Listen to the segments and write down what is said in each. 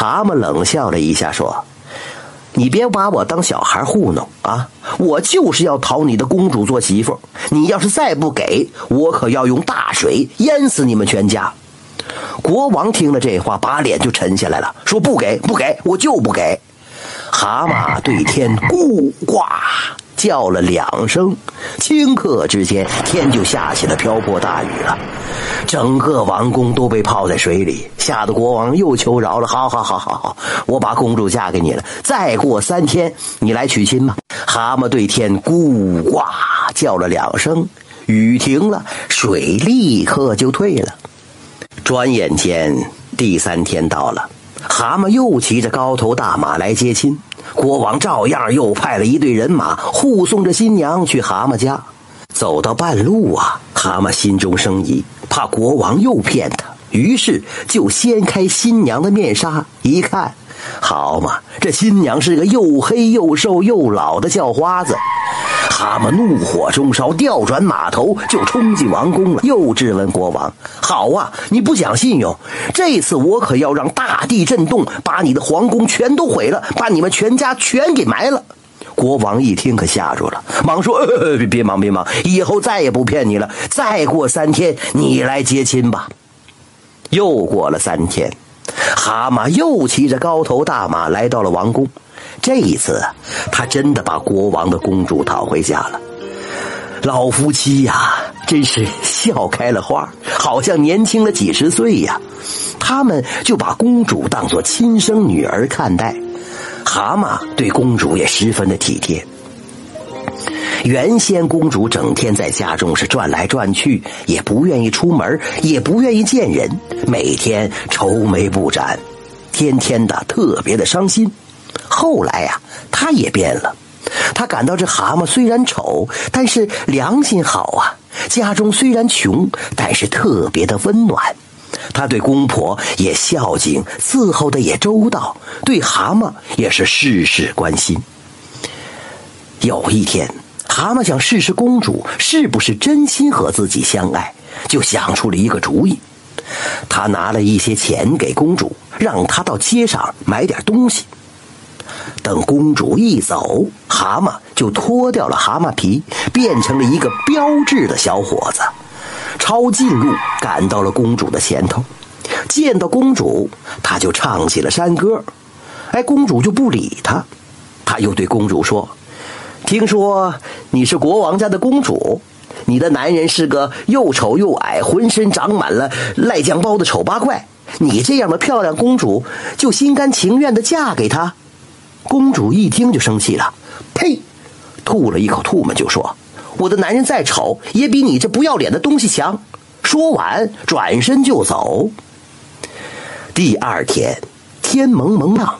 蛤蟆冷笑了一下，说：“你别把我当小孩糊弄啊！我就是要讨你的公主做媳妇。你要是再不给我，可要用大水淹死你们全家。”国王听了这话，把脸就沉下来了，说：“不给，不给，我就不给。”蛤蟆对天咕呱叫了两声，顷刻之间，天就下起了瓢泼大雨了，整个王宫都被泡在水里，吓得国王又求饶了：“好好好好好，我把公主嫁给你了，再过三天你来娶亲吧。”蛤蟆对天咕呱叫了两声，雨停了，水立刻就退了。转眼间，第三天到了。蛤蟆又骑着高头大马来接亲，国王照样又派了一队人马护送着新娘去蛤蟆家。走到半路啊，蛤蟆心中生疑，怕国王又骗他，于是就掀开新娘的面纱，一看，好嘛，这新娘是个又黑又瘦又老的叫花子。蛤蟆怒火中烧，调转马头就冲进王宫了，又质问国王：“好啊，你不讲信用，这次我可要让大地震动，把你的皇宫全都毁了，把你们全家全给埋了。”国王一听可吓住了，忙说：“呃，别别忙别忙，以后再也不骗你了。再过三天，你来接亲吧。”又过了三天，蛤蟆又骑着高头大马来到了王宫。这一次，他真的把国王的公主讨回家了。老夫妻呀，真是笑开了花，好像年轻了几十岁呀。他们就把公主当作亲生女儿看待。蛤蟆对公主也十分的体贴。原先公主整天在家中是转来转去，也不愿意出门，也不愿意见人，每天愁眉不展，天天的特别的伤心。后来呀，他也变了。他感到这蛤蟆虽然丑，但是良心好啊。家中虽然穷，但是特别的温暖。他对公婆也孝敬，伺候的也周到，对蛤蟆也是事事关心。有一天，蛤蟆想试试公主是不是真心和自己相爱，就想出了一个主意。他拿了一些钱给公主，让她到街上买点东西。等公主一走，蛤蟆就脱掉了蛤蟆皮，变成了一个标致的小伙子，抄近路赶到了公主的前头。见到公主，他就唱起了山歌。哎，公主就不理他。他又对公主说：“听说你是国王家的公主，你的男人是个又丑又矮、浑身长满了赖酱包的丑八怪。你这样的漂亮公主，就心甘情愿的嫁给他？”公主一听就生气了，呸！吐了一口唾沫就说：“我的男人再丑，也比你这不要脸的东西强。”说完，转身就走。第二天，天蒙蒙亮，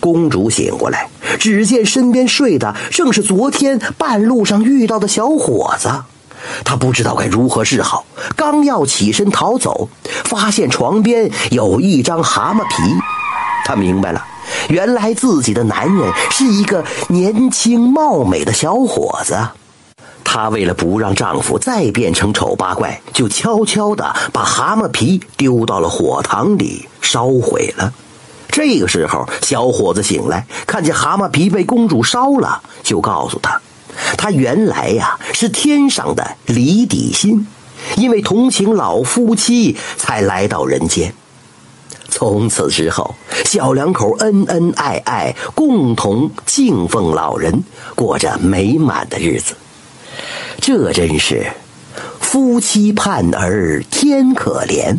公主醒过来，只见身边睡的正是昨天半路上遇到的小伙子，她不知道该如何是好，刚要起身逃走，发现床边有一张蛤蟆皮，她明白了。原来自己的男人是一个年轻貌美的小伙子，她为了不让丈夫再变成丑八怪，就悄悄地把蛤蟆皮丢到了火塘里烧毁了。这个时候，小伙子醒来，看见蛤蟆皮被公主烧了，就告诉他，他原来呀是天上的李底薪，因为同情老夫妻才来到人间。从此之后，小两口恩恩爱爱，共同敬奉老人，过着美满的日子。这真是夫妻盼儿天可怜，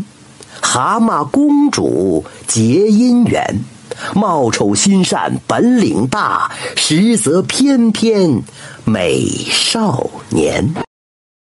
蛤蟆公主结姻缘。貌丑心善本领大，实则翩翩美少年。